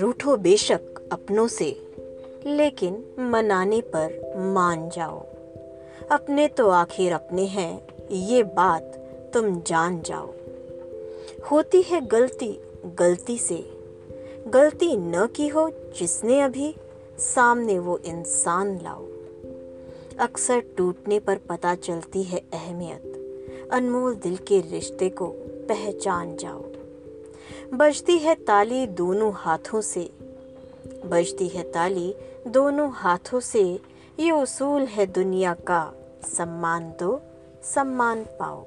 रूठो बेशक अपनों से, लेकिन मनाने पर मान जाओ। अपने तो आखिर अपने हैं, ये बात तुम जान जाओ। होती है गलती गलती से। गलती न की हो जिसने अभी सामने वो इंसान लाओ। अक्सर टूटने पर पता चलती है अहमियत। अनमोल दिल के रिश्ते को पहचान जाओ। बजती है ताली दोनों हाथों से। बजती है ताली दोनों हाथों से। ये उसूल है दुनिया का। सम्मान दो, सम्मान पाओ।